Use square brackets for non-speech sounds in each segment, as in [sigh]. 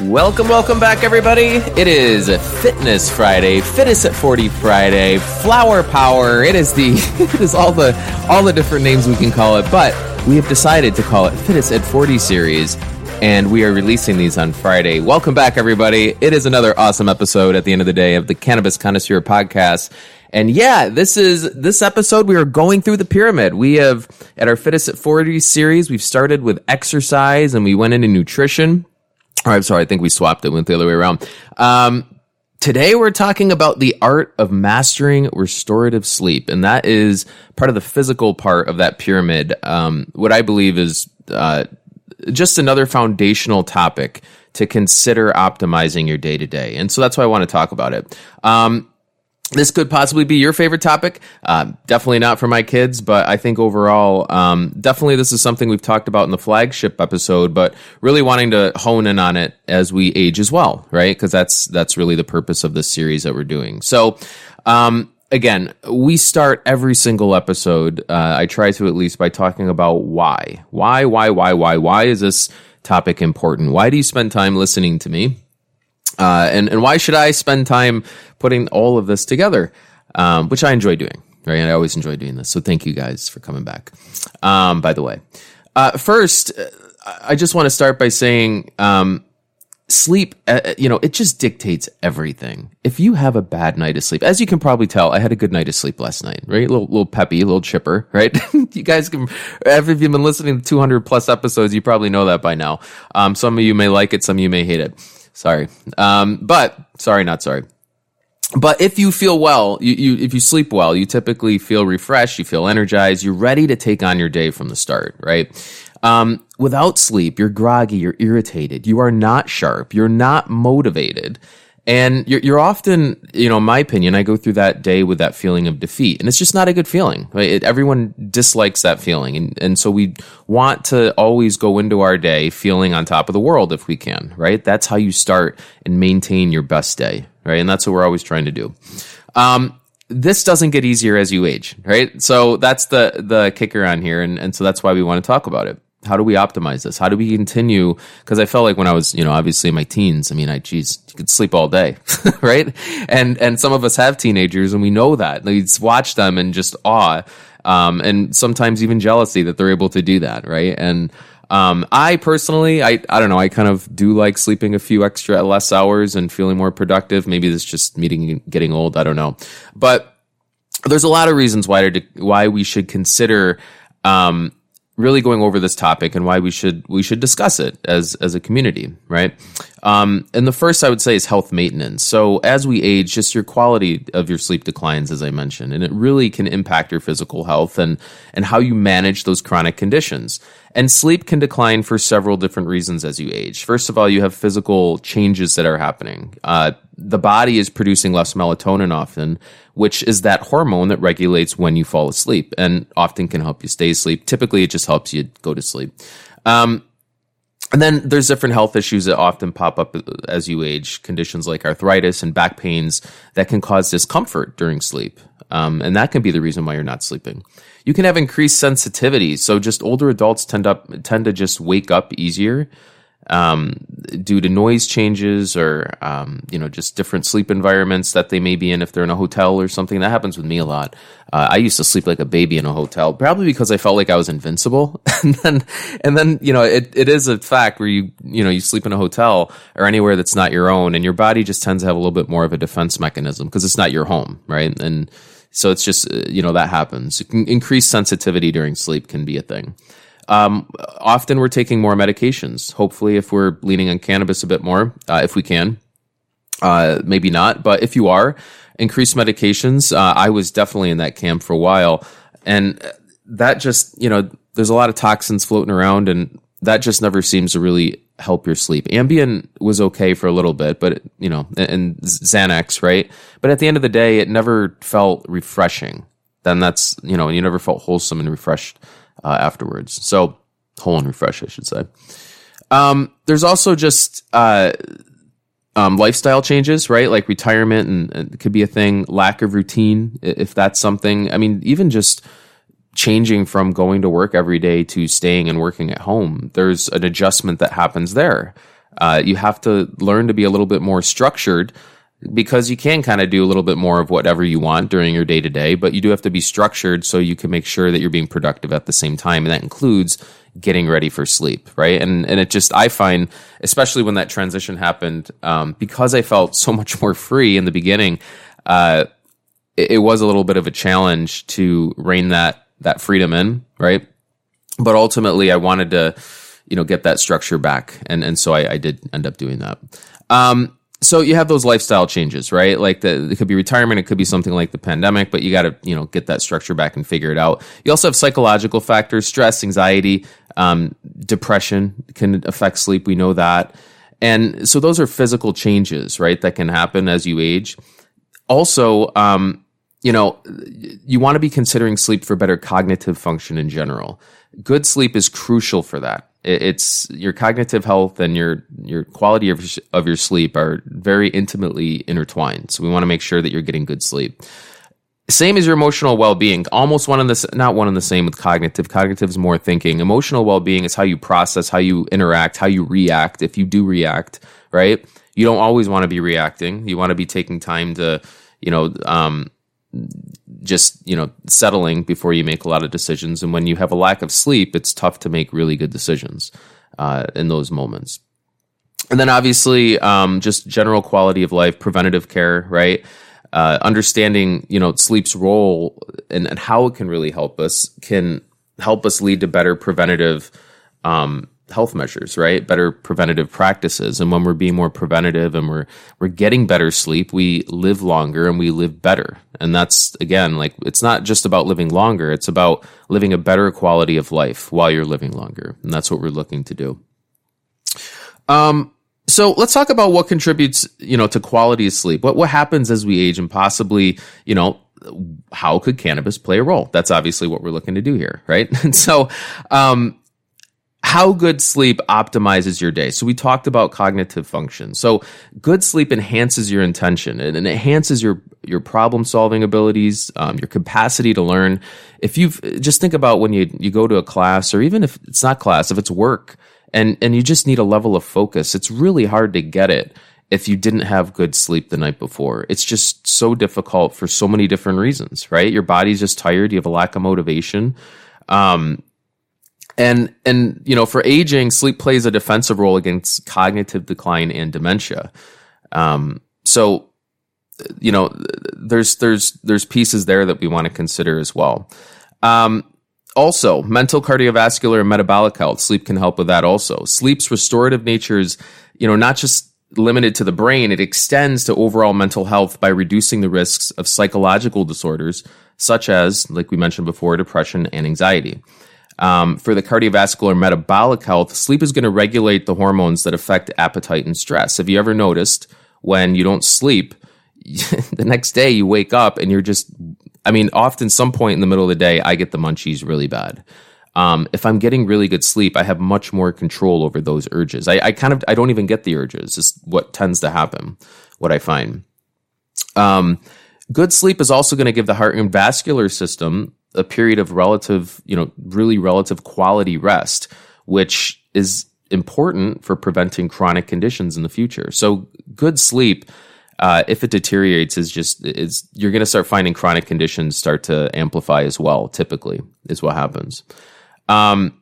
Welcome, welcome back, everybody. It is Fitness Friday, Fitness at 40 Friday, Flower Power. It is the [laughs] it is all the all the different names we can call it, but we have decided to call it Fittest at 40 series, and we are releasing these on Friday. Welcome back, everybody. It is another awesome episode at the end of the day of the Cannabis Connoisseur podcast. And yeah, this is this episode. We are going through the pyramid. We have at our Fittest at 40 series, we've started with exercise and we went into nutrition. Or I'm sorry, I think we swapped it, went the other way around. Um, today we're talking about the art of mastering restorative sleep, and that is part of the physical part of that pyramid. Um, what I believe is uh, just another foundational topic to consider optimizing your day to day, and so that's why I want to talk about it. Um, this could possibly be your favorite topic. Uh, definitely not for my kids, but I think overall, um, definitely this is something we've talked about in the flagship episode. But really wanting to hone in on it as we age as well, right? Because that's that's really the purpose of this series that we're doing. So. Um, again, we start every single episode. Uh, I try to at least by talking about why, why, why, why, why, why is this topic important? Why do you spend time listening to me? Uh, and and why should I spend time putting all of this together, um, which I enjoy doing. Right, and I always enjoy doing this. So thank you guys for coming back. Um, by the way, uh, first, uh, I just want to start by saying um, sleep. Uh, uh, you know, it just dictates everything. If you have a bad night of sleep, as you can probably tell, I had a good night of sleep last night. Right, a little, little peppy, a little chipper. [laughs] Right, you guys can. If you've been listening to 200 plus episodes, you probably know that by now. Um, some of you may like it, some of you may hate it. Sorry, um, but sorry, not sorry but if you feel well, you, you, if you sleep well, you typically feel refreshed, you feel energized, you're ready to take on your day from the start, right? Um, without sleep, you're groggy, you're irritated, you are not sharp, you're not motivated. And you're, you're often, you know, in my opinion, I go through that day with that feeling of defeat, and it's just not a good feeling. Right? It, everyone dislikes that feeling, and and so we want to always go into our day feeling on top of the world if we can. Right? That's how you start and maintain your best day. Right? And that's what we're always trying to do. Um, this doesn't get easier as you age, right? So that's the the kicker on here, and and so that's why we want to talk about it how do we optimize this? How do we continue? Because I felt like when I was, you know, obviously in my teens, I mean, I, geez, you could sleep all day, [laughs] right? And, and some of us have teenagers and we know that. We watch them and just awe, um, and sometimes even jealousy that they're able to do that, right? And, um, I personally, I, I don't know, I kind of do like sleeping a few extra less hours and feeling more productive. Maybe it's just meeting, getting old. I don't know. But there's a lot of reasons why, why we should consider, um, really going over this topic and why we should we should discuss it as as a community, right? Um, and the first I would say is health maintenance. So as we age, just your quality of your sleep declines, as I mentioned, and it really can impact your physical health and and how you manage those chronic conditions. And sleep can decline for several different reasons as you age. First of all, you have physical changes that are happening. Uh, the body is producing less melatonin often, which is that hormone that regulates when you fall asleep and often can help you stay asleep. Typically, it just helps you go to sleep. Um, and then there's different health issues that often pop up as you age, conditions like arthritis and back pains that can cause discomfort during sleep. Um, and that can be the reason why you're not sleeping. You can have increased sensitivity. So just older adults tend up, tend to just wake up easier um, due to noise changes or um, you know just different sleep environments that they may be in if they're in a hotel or something. That happens with me a lot. Uh, I used to sleep like a baby in a hotel, probably because I felt like I was invincible. [laughs] and then and then you know it, it is a fact where you you know you sleep in a hotel or anywhere that's not your own, and your body just tends to have a little bit more of a defense mechanism because it's not your home, right? And so it's just uh, you know that happens. Increased sensitivity during sleep can be a thing. Um, often we're taking more medications. Hopefully, if we're leaning on cannabis a bit more, uh, if we can, uh, maybe not. But if you are, increased medications. Uh, I was definitely in that camp for a while, and that just you know, there's a lot of toxins floating around, and that just never seems to really help your sleep. Ambien was okay for a little bit, but you know, and Xanax, right? But at the end of the day, it never felt refreshing. Then that's you know, you never felt wholesome and refreshed uh, afterwards. So whole and refresh, I should say. Um, there's also just uh, um, lifestyle changes, right? Like retirement, and, and, could be a thing. Lack of routine, if that's something. I mean, even just changing from going to work every day to staying and working at home. There's an adjustment that happens there. Uh, you have to learn to be a little bit more structured because you can kind of do a little bit more of whatever you want during your day to day, but you do have to be structured so you can make sure that you're being productive at the same time. And that includes getting ready for sleep, right? And, and it just, I find, especially when that transition happened, um, because I felt so much more free in the beginning, uh, it, it was a little bit of a challenge to rein that, that freedom in, right? But ultimately I wanted to, you know, get that structure back. And, and so I, I did end up doing that. Um, so you have those lifestyle changes, right? Like the, it could be retirement, it could be something like the pandemic, but you got to, you know, get that structure back and figure it out. You also have psychological factors, stress, anxiety, um, depression can affect sleep. We know that. And so those are physical changes, right? That can happen as you age. Also, um, you know, you want to be considering sleep for better cognitive function in general. Good sleep is crucial for that it's your cognitive health and your your quality of of your sleep are very intimately intertwined. So we want to make sure that you're getting good sleep. Same as your emotional well-being, almost one of the not one and the same with cognitive. Cognitive is more thinking. Emotional well-being is how you process, how you interact, how you react. If you do react, right? You don't always want to be reacting. You want to be taking time to, you know, um, just you know settling before you make a lot of decisions. And when you have a lack of sleep it's tough to make really good decisions uh, in those moments. And then obviously um, just general quality of life preventative care right? Uh, understanding you know sleep's role and, and, how it can really help us can help us lead to better preventative um, health measures, right? Better preventative practices. And when we're being more preventative and we're we're getting better sleep, we live longer and we live better. And that's again, like it's not just about living longer, it's about living a better quality of life while you're living longer. And that's what we're looking to do. Um so let's talk about what contributes, you know, to quality of sleep. What what happens as we age and possibly, you know, how could cannabis play a role? That's obviously what we're looking to do here, right? [laughs] And so um how good sleep optimizes your day. So we talked about cognitive function. So good sleep enhances your intention and enhances your your problem solving abilities, um, your capacity to learn. If you've just think about when you you go to a class or even if it's not class, if it's work and and you just need a level of focus, it's really hard to get it if you didn't have good sleep the night before. It's just so difficult for so many different reasons, right? Your body's just tired, you have a lack of motivation. Um, and and you know for aging sleep plays a defensive role against cognitive decline and dementia. Um, so you know there's there's there's pieces there that we want to consider as well. Um, also mental cardiovascular and metabolic health. Sleep can help with that also. Sleep's restorative nature is you know not just limited to the brain. It extends to overall mental health by reducing the risks of psychological disorders such as like we mentioned before depression and anxiety um, for the cardiovascular metabolic health, sleep is going to regulate the hormones that affect appetite and stress. Have you ever noticed when you don't sleep, [laughs] the next day you wake up and you're just, I mean, often some point in the middle of the day, I get the munchies really bad. Um, if I'm getting really good sleep, I have much more control over those urges. I, I kind of, I don't even get the urges. Is what tends to happen. What I find. Um, good sleep is also going to give the heart and vascular system a period of relative, you know, really relative quality rest, which is important for preventing chronic conditions in the future. So good sleep, uh, if it deteriorates, is just is you're going to start finding chronic conditions start to amplify as well. Typically, is what happens. Um,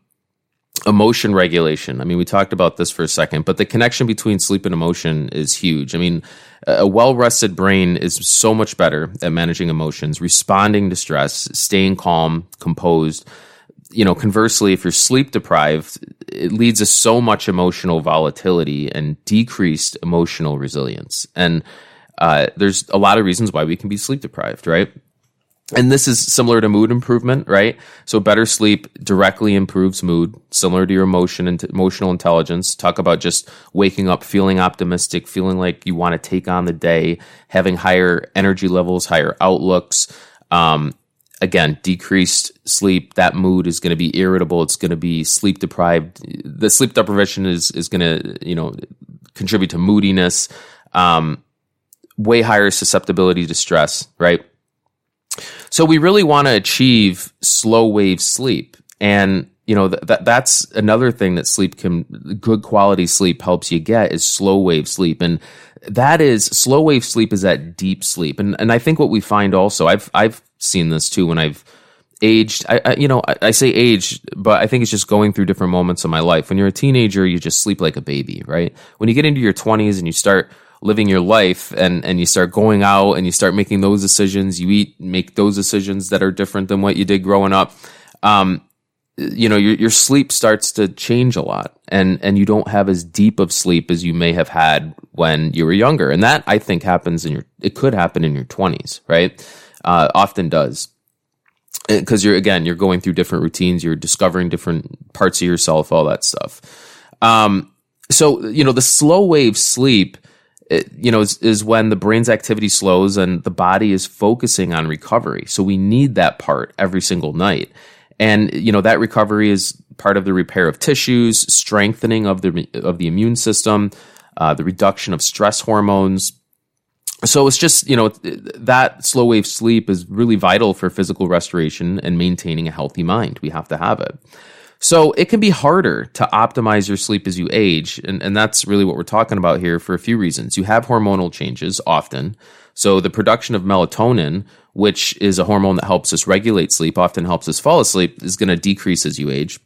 emotion regulation. I mean, we talked about this for a second, but the connection between sleep and emotion is huge. I mean, a well rested brain is so much better at managing emotions, responding to stress, staying calm, composed. You know, conversely, if you're sleep deprived, it leads to so much emotional volatility and decreased emotional resilience. And uh, there's a lot of reasons why we can be sleep deprived, right? And this is similar to mood improvement, right? So better sleep directly improves mood, similar to your emotion and emotional intelligence. Talk about just waking up feeling optimistic, feeling like you want to take on the day, having higher energy levels, higher outlooks. Um, again, decreased sleep, that mood is going to be irritable. It's going to be sleep deprived. The sleep deprivation is, is going to, you know, contribute to moodiness, um, way higher susceptibility to stress, right? So we really want to achieve slow wave sleep. And, you know that that's another thing that sleep can good quality sleep helps you get is slow wave sleep. And that is slow wave sleep is that deep sleep. And and I think what we find also I've I've seen this too when I've aged. I, I you know I, I, say age but I think it's just going through different moments of my life. When you're a teenager you just sleep like a baby right? When you get into your 20s and you start living your life and and you start going out and you start making those decisions. You eat make those decisions that are different than what you did growing up. Um, you know your your sleep starts to change a lot and and you don't have as deep of sleep as you may have had when you were younger. And that i think happens in your it could happen in your 20s right? Uh, often does. Because you're again you're going through different routines. You're discovering different parts of yourself all that stuff. Um, so you know the slow wave sleep it, you know is, is when the brain's activity slows and the body is focusing on recovery so we need that part every single night and you know that recovery is part of the repair of tissues, strengthening of the of the immune system, uh, the reduction of stress hormones. So it's just you know that slow wave sleep is really vital for physical restoration and maintaining a healthy mind. We have to have it. So it can be harder to optimize your sleep as you age. And, and that's really what we're talking about here for a few reasons. You have hormonal changes often. So the production of melatonin, which is a hormone that helps us regulate sleep, often helps us fall asleep, is going to decrease as you age.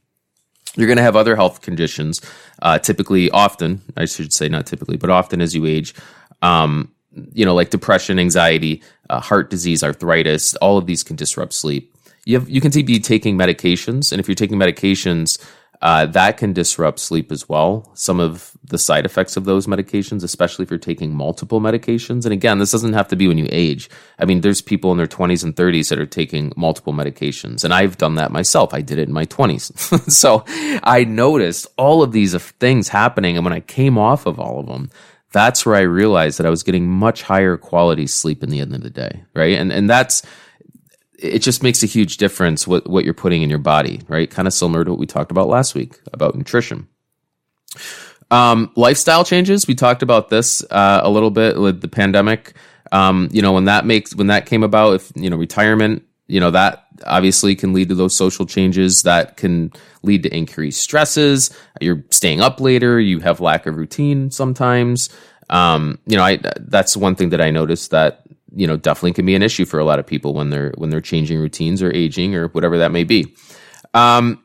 You're going to have other health conditions, uh, typically, often, I should say not typically, but often as you age. Um, you know, like depression, anxiety, uh, heart disease, arthritis, all of these can disrupt sleep. You have, you can see be taking medications, and if you're taking medications, uh, that can disrupt sleep as well. Some of the side effects of those medications, especially if you're taking multiple medications. And again, this doesn't have to be when you age. I mean, there's people in their 20s and 30s that are taking multiple medications. And I've done that myself. I did it in my 20s. [laughs] so I noticed all of these things happening. And when I came off of all of them, that's where I realized that I was getting much higher quality sleep in the end of the day. Right. And, and that's, it just makes a huge difference what, what you're putting in your body, right? Kind of similar to what we talked about last week about nutrition. Um, lifestyle changes. We talked about this uh, a little bit with the pandemic. Um, you know, when that makes when that came about, if you know retirement, you know that obviously can lead to those social changes that can lead to increased stresses. You're staying up later. You have lack of routine sometimes. Um, you know, I that's one thing that I noticed that you know definitely can be an issue for a lot of people when they're when they're changing routines or aging or whatever that may be. Um,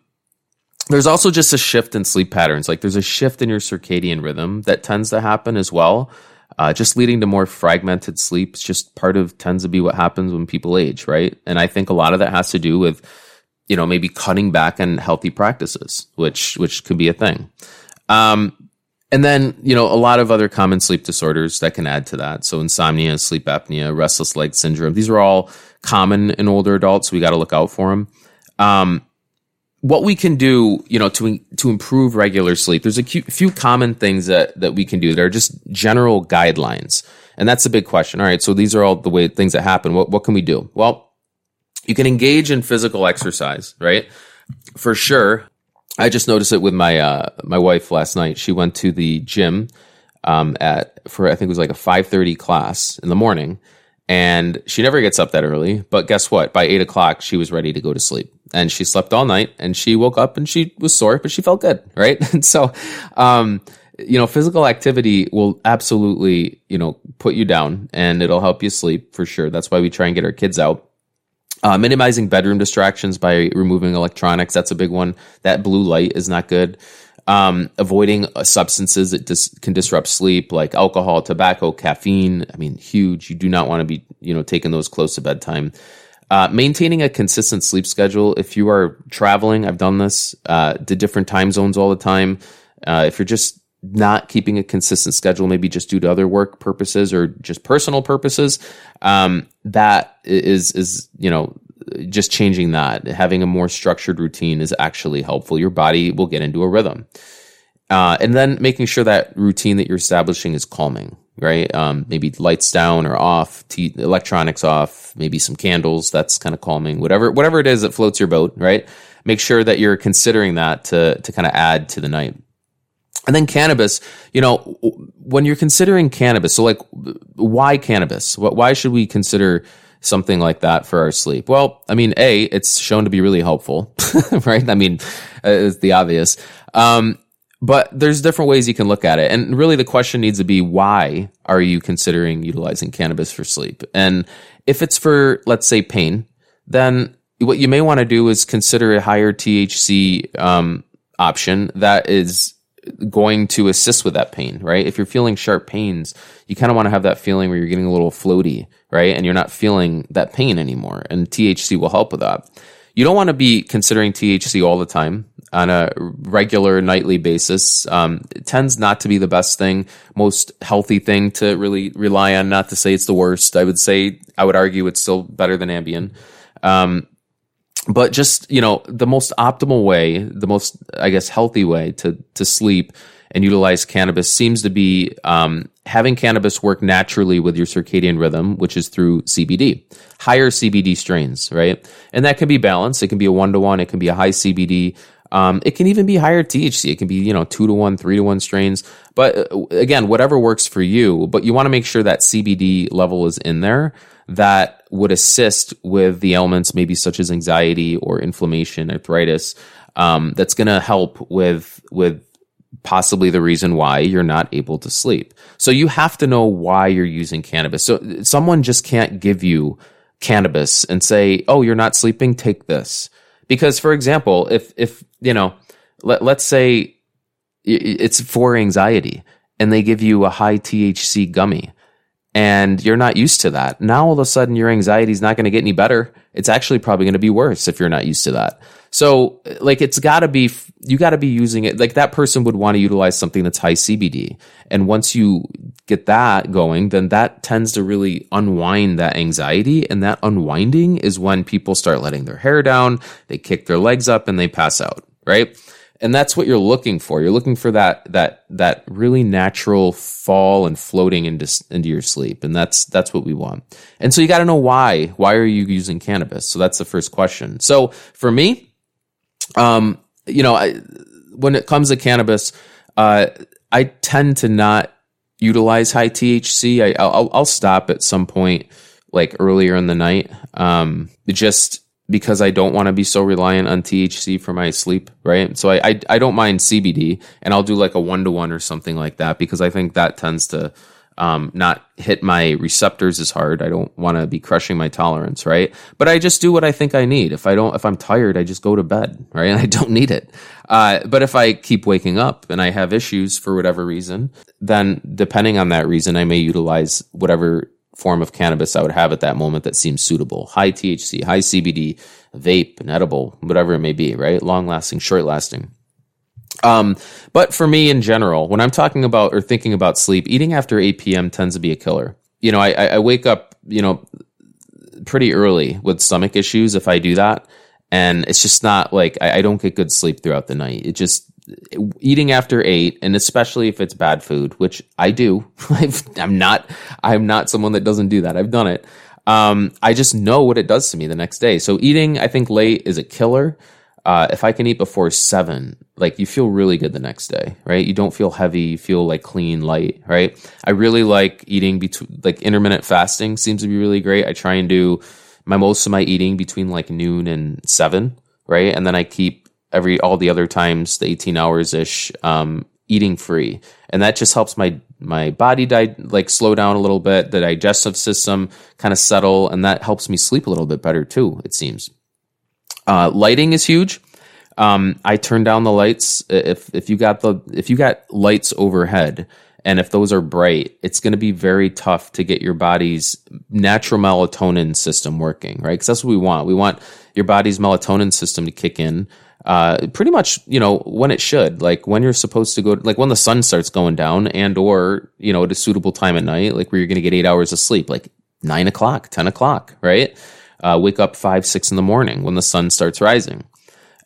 there's also just a shift in sleep patterns. Like there's a shift in your circadian rhythm that tends to happen as well, uh, just leading to more fragmented sleep. It's just part of tends to be what happens when people age, right? And I think a lot of that has to do with, you know, maybe cutting back on healthy practices, which which could be a thing. Um, and then, you know, a lot of other common sleep disorders that can add to that. So insomnia, sleep apnea, restless leg syndrome. These are all common in older adults. So we got to look out for them. Um, what we can do, you know, to to improve regular sleep, there's a few common things that that we can do that are just general guidelines, and that's a big question. All right, so these are all the way things that happen. What what can we do? Well, you can engage in physical exercise, right? For sure. I just noticed it with my uh, my wife last night. She went to the gym um, at for I think it was like a five thirty class in the morning, and she never gets up that early. But guess what? By eight o'clock, she was ready to go to sleep, and she slept all night. And she woke up and she was sore, but she felt good, right? [laughs] and so, um, you know, physical activity will absolutely you know put you down, and it'll help you sleep for sure. That's why we try and get our kids out. Uh, minimizing bedroom distractions by removing electronics. That's a big one. That blue light is not good. Um, avoiding uh, substances that dis- can disrupt sleep, like alcohol, tobacco, caffeine. I mean, huge. You do not want to be, you know, taking those close to bedtime. Uh, maintaining a consistent sleep schedule. If you are traveling, I've done this uh, to different time zones all the time. Uh, if you're just not keeping a consistent schedule, maybe just due to other work purposes or just personal purposes, um, that is is you know just changing that, having a more structured routine is actually helpful. Your body will get into a rhythm, uh, and then making sure that routine that you're establishing is calming. Right, um, maybe lights down or off, t- electronics off, maybe some candles. That's kind of calming. Whatever, whatever it is that floats your boat. Right, make sure that you're considering that to to kind of add to the night. And then cannabis, you know, when you're considering cannabis, so like, why cannabis? Why should we consider something like that for our sleep? Well, I mean, A, it's shown to be really helpful, [laughs] right? I mean, uh, it's the obvious. Um, but there's different ways you can look at it. And really the question needs to be why are you considering utilizing cannabis for sleep? And if it's for, let's say, pain, then what you may want to do is consider a higher THC um, option that is going to assist with that pain, right? If you're feeling sharp pains, you kind of want to have that feeling where you're getting a little floaty, right? And you're not feeling that pain anymore. And THC will help with that. You don't want to be considering THC all the time on a regular nightly basis. Um, it tends not to be the best thing, most healthy thing to really rely on. Not to say it's the worst. I would say, I would argue it's still better than Ambien. Um, but just you know the most optimal way the most i guess healthy way to to sleep and utilize cannabis seems to be um, having cannabis work naturally with your circadian rhythm which is through cbd higher cbd strains right and that can be balanced it can be a one to one it can be a high cbd um, it can even be higher THC. It can be, you know, two to one, three to one strains. But uh, again, whatever works for you, but you want to make sure that CBD level is in there that would assist with the elements, maybe such as anxiety or inflammation, arthritis, um, that's going to help with with possibly the reason why you're not able to sleep. So you have to know why you're using cannabis. So someone just can't give you cannabis and say, "Oh, you're not sleeping, take this." Because for example, if if, you know, let, let's say it's for anxiety and they give you a high THC gummy and you're not used to that. Now all of a sudden your anxiety is not going to get any better. It's actually probably going to be worse if you're not used to that. So like it's got to be you got to be using it like that person would want to utilize something that's high CBD. And once you get that going, then that tends to really unwind that anxiety and that unwinding is when people start letting their hair down, they kick their legs up and they pass out, right? And that's what you're looking for. You're looking for that that that really natural fall and floating into into your sleep, and that's that's what we want. And so you got to know why. Why are you using cannabis? So that's the first question. So for me, um, you know, I, when it comes to cannabis, uh, I tend to not utilize high THC. I, I'll, I'll stop at some point, like earlier in the night. Um, just because I don't want to be so reliant on THC for my sleep, right? So I, I, I don't mind CBD, and I'll do like a one to one or something like that because I think that tends to um, not hit my receptors as hard. I don't want to be crushing my tolerance, right? But I just do what I think I need. If I don't, if I'm tired, I just go to bed, right? And [laughs] I don't need it. Uh, but if I keep waking up and I have issues for whatever reason, then depending on that reason, I may utilize whatever form of cannabis I would have at that moment that seems suitable. High THC, high CBD, vape, and edible, whatever it may be, right? Long lasting, short lasting. Um, but for me in general, when I'm talking about or thinking about sleep, eating after 8 p.m. tends to be a killer. You know, I, I wake up, you know, pretty early with stomach issues if I do that. And it's just not like I, I don't get good sleep throughout the night. It just eating after eight, and especially if it's bad food, which I do. [laughs] i am not. I'm not someone that doesn't do that. I've done it. Um, I just know what it does to me the next day. So eating, I think late is a killer. Uh, if I can eat before seven, like you feel really good the next day, right? You don't feel heavy. You feel like clean, light, right? I really like eating between, like intermittent fasting seems to be really great. I try and do my most of my eating between like noon and seven, right? And then I keep every all the other times, the 18 hours ish, um, eating free, and that just helps my my body di- like slow down a little bit, the digestive system kind of settle, and that helps me sleep a little bit better too. It seems. Uh, lighting is huge. Um, I turn down the lights if if you got the if you got lights overhead. And if those are bright, it's going to be very tough to get your body's natural melatonin system working, right? Because that's what we want. We want your body's melatonin system to kick in uh, pretty much, you know, when it should, like when you're supposed to go, like when the sun starts going down and or, you know, at a suitable time at night, like where you're going to get eight hours of sleep, like nine o'clock, 10 o'clock, right? Uh, wake up five, six in the morning when the sun starts rising.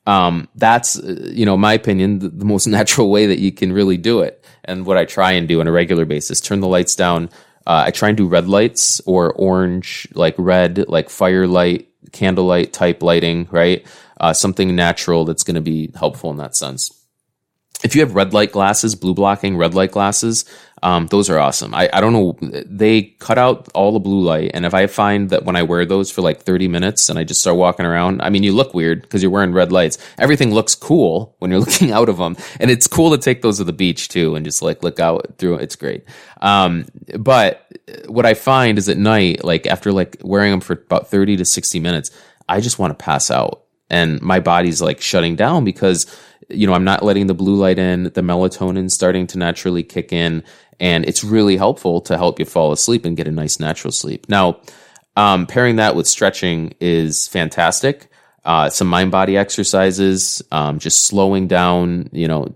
Um, that's, uh, you know, my opinion, the, the most [laughs] natural way that you can really do it. And what I try and do on a regular basis, turn the lights down. Uh, I try and do red lights or orange, like red, like firelight, candlelight type lighting, right? uh, something natural that's going to be helpful in that sense. If you have red light glasses, blue blocking red light glasses, um, those are awesome. I, I don't know. They cut out all the blue light. And if I find that when I wear those for like 30 minutes and I just start walking around, I mean, you look weird because you're wearing red lights. Everything looks cool when you're [laughs] looking out of them. And it's cool to take those to the beach too and just like look out through. It's great. Um, but what I find is at night, like after like wearing them for about 30 to 60 minutes, I just want to pass out and my body's like shutting down because you know, I'm not letting the blue light in, the melatonin starting to naturally kick in and it's really helpful to help you fall asleep and get a nice natural sleep. Now, um, pairing that with stretching is fantastic. Uh, some mind body exercises, um, just slowing down, you know,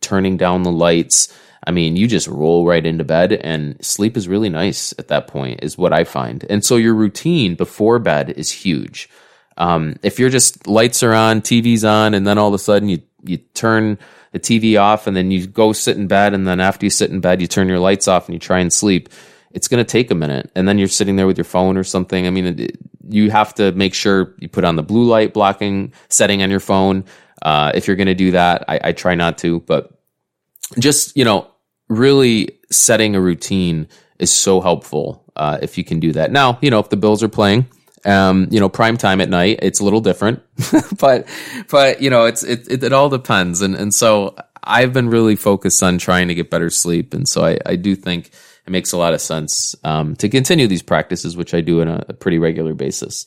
turning down the lights. I mean, you just roll right into bed and sleep is really nice at that point, is what I find. And so your routine before bed is huge. Um, if you're just lights are on, TV's on, and then all of a sudden you, you turn the TV off and then you go sit in bed and then after you sit in bed you turn your lights off and you try and sleep. It's going to take a minute. And then you're sitting there with your phone or something. I mean it, you have to make sure you put on the blue light blocking setting on your phone uh, if you're going to do that. I, I try not to but just you know really setting a routine is so helpful uh, if you can do that. Now you know if the bills are playing um, you know, prime time at night, it's a little different, [laughs] but, but, you know, it's, it, it, it, all depends. And, and so I've been really focused on trying to get better sleep. And so I, I do think it makes a lot of sense, um, to continue these practices, which I do on a, a pretty regular basis.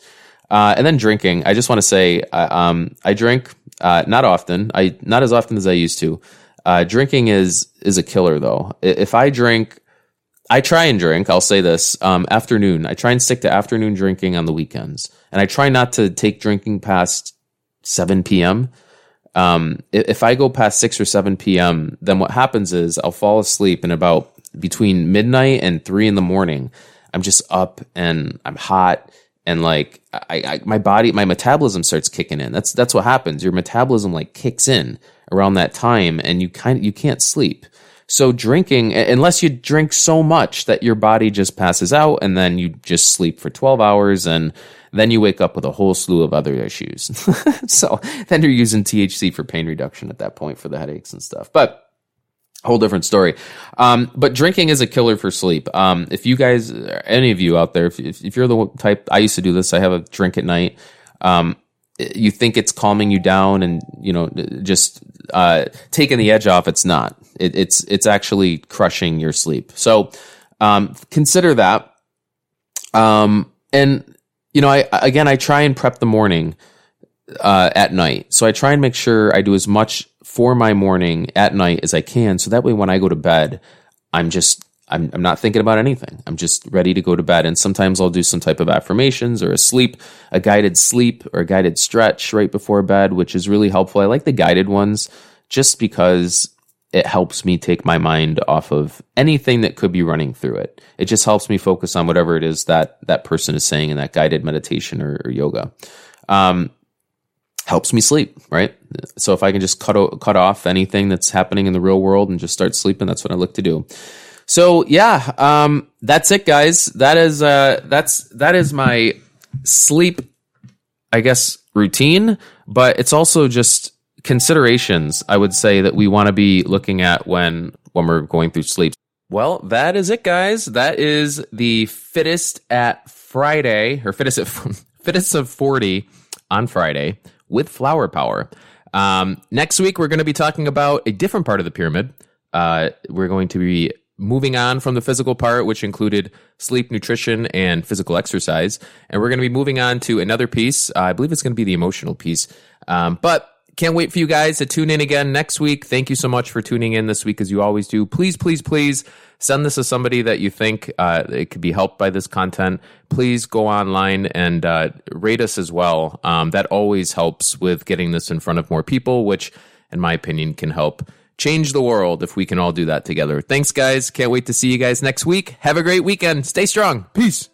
Uh, and then drinking, I just want to say, uh, um, I drink, uh, not often. I, not as often as I used to. Uh, drinking is, is a killer though. If I drink, I try and drink. I'll say this um, afternoon. I try and stick to afternoon drinking on the weekends, and I try not to take drinking past seven p.m. Um, if I go past six or seven p.m., then what happens is I'll fall asleep, and about between midnight and three in the morning, I'm just up and I'm hot, and like I, I, my body, my metabolism starts kicking in. That's that's what happens. Your metabolism like kicks in around that time, and you kind you can't sleep. So drinking, unless you drink so much that your body just passes out and then you just sleep for 12 hours and then you wake up with a whole slew of other issues. [laughs] so then you're using THC for pain reduction at that point for the headaches and stuff. But whole different story. Um, but drinking is a killer for sleep. Um, if you guys, any of you out there, if, if, you're the type, I used to do this. I have a drink at night. Um, you think it's calming you down and you know just uh, taking the edge off. It's not. It, it's it's actually crushing your sleep. So um, consider that. Um, and you know, I again, I try and prep the morning uh, at night. So I try and make sure I do as much for my morning at night as I can. So that way, when I go to bed, I'm just I'm, I'm not thinking about anything. I'm just ready to go to bed. And sometimes I'll do some type of affirmations or a sleep, a guided sleep or a guided stretch right before bed, which is really helpful. I like the guided ones just because it helps me take my mind off of anything that could be running through it. It just helps me focus on whatever it is that that person is saying in that guided meditation or, or yoga. Um, helps me sleep, right? So if I can just cut o- cut off anything that's happening in the real world and just start sleeping, that's what I look to do. So yeah, um, that's it, guys. That is uh, that's that is my sleep, I guess, routine. But it's also just considerations. I would say that we want to be looking at when when we're going through sleep. Well, that is it, guys. That is the fittest at Friday or fittest at [laughs] fittest of forty on Friday with Flower Power. Um, next week, we're going to be talking about a different part of the pyramid. Uh, we're going to be moving on from the physical part, which included sleep, nutrition, and physical exercise. And we're going to be moving on to another piece. I believe it's going to be the emotional piece. Um, but can't wait for you guys to tune in again next week. Thank you so much for tuning in this week, as you always do. Please, please, please send this to somebody that you think uh, it could be helped by this content. Please go online and uh, rate us as well. Um, that always helps with getting this in front of more people, which, in my opinion, can help change the world if we can all do that together. Thanks, guys. Can't wait to see you guys next week. Have a great weekend. Stay strong. Peace.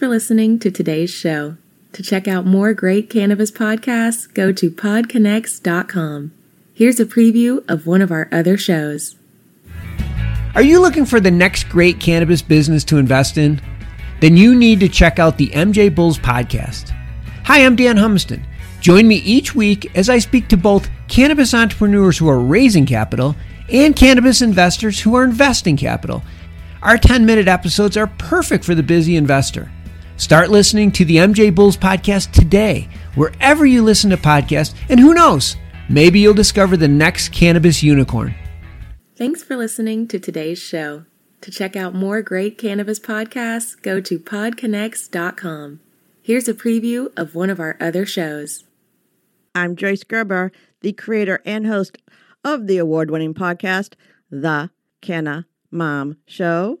For listening to today's show. To check out more great cannabis podcasts, go to podconnex.com. Here's a preview of one of our other shows. Are you looking for the next great cannabis business to invest in? Then you need to check out the MJ Bulls podcast. Hi, I'm Dan Humiston. Join me each week as I speak to both cannabis entrepreneurs who are raising capital and cannabis investors who are investing capital our 10 minute episodes are perfect for the busy investor. Start listening to the MJ Bulls podcast today, wherever you listen to podcasts, and who knows, maybe you'll discover the next cannabis unicorn. Thanks for listening to today's show. To check out more great cannabis podcasts, go to podconnex.com. Here's a preview of one of our other shows. I'm Joyce Gerber, the creator and host of the award winning podcast, The Canna Mom Show.